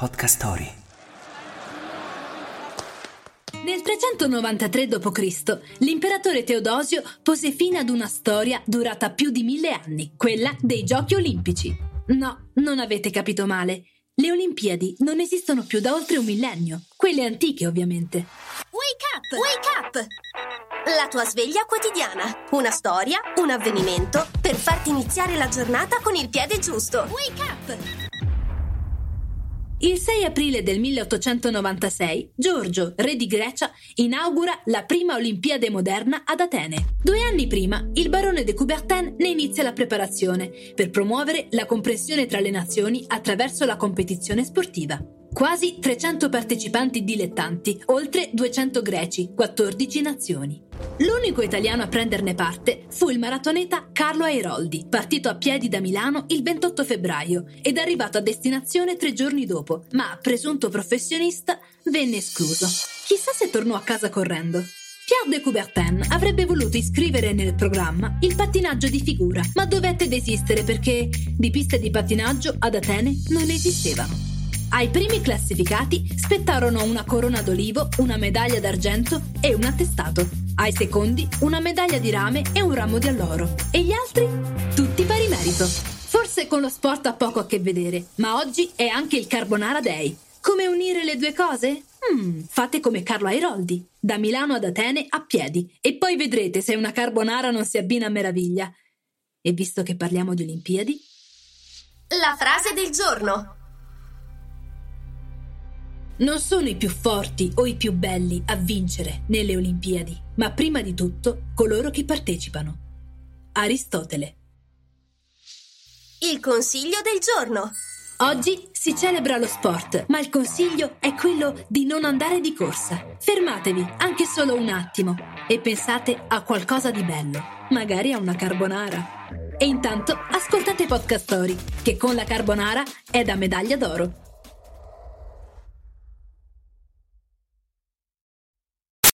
Podcast Story. Nel 393 d.C., l'imperatore Teodosio pose fine ad una storia durata più di mille anni, quella dei Giochi Olimpici. No, non avete capito male. Le Olimpiadi non esistono più da oltre un millennio, quelle antiche ovviamente. Wake up! Wake up! La tua sveglia quotidiana. Una storia, un avvenimento per farti iniziare la giornata con il piede giusto. Wake up! Il 6 aprile del 1896, Giorgio, re di Grecia, inaugura la prima Olimpiade moderna ad Atene. Due anni prima, il barone de Coubertin ne inizia la preparazione per promuovere la comprensione tra le nazioni attraverso la competizione sportiva. Quasi 300 partecipanti dilettanti, oltre 200 greci, 14 nazioni. L'unico italiano a prenderne parte fu il maratoneta Carlo Airoldi, partito a piedi da Milano il 28 febbraio ed arrivato a destinazione tre giorni dopo, ma presunto professionista venne escluso. Chissà se tornò a casa correndo. Pierre de Coubertin avrebbe voluto iscrivere nel programma il pattinaggio di figura, ma dovette desistere perché di piste di pattinaggio ad Atene non esistevano. Ai primi classificati spettarono una corona d'olivo, una medaglia d'argento e un attestato. Ai secondi una medaglia di rame e un ramo di alloro. E gli altri? Tutti pari merito. Forse con lo sport ha poco a che vedere, ma oggi è anche il Carbonara Day. Come unire le due cose? Hmm, fate come Carlo Airoldi, da Milano ad Atene a piedi, e poi vedrete se una carbonara non si abbina a meraviglia. E visto che parliamo di Olimpiadi? La frase del giorno. Non sono i più forti o i più belli a vincere nelle Olimpiadi, ma prima di tutto coloro che partecipano. Aristotele. Il consiglio del giorno. Oggi si celebra lo sport, ma il consiglio è quello di non andare di corsa. Fermatevi anche solo un attimo e pensate a qualcosa di bello, magari a una carbonara. E intanto ascoltate Podcast Story, che con la carbonara è da medaglia d'oro.